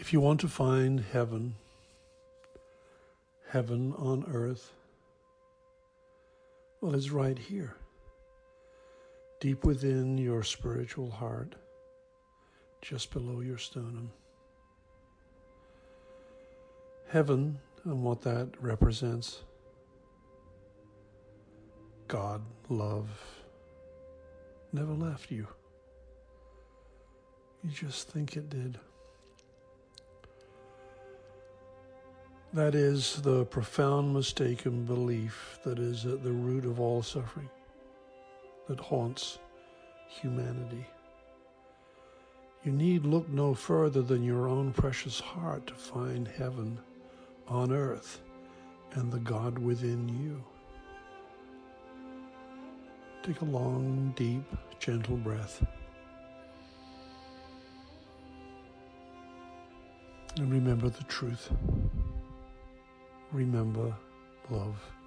If you want to find heaven, heaven on earth, well, it's right here, deep within your spiritual heart, just below your sternum. Heaven and what that represents God, love, never left you. You just think it did. That is the profound mistaken belief that is at the root of all suffering, that haunts humanity. You need look no further than your own precious heart to find heaven on earth and the God within you. Take a long, deep, gentle breath. And remember the truth remember love.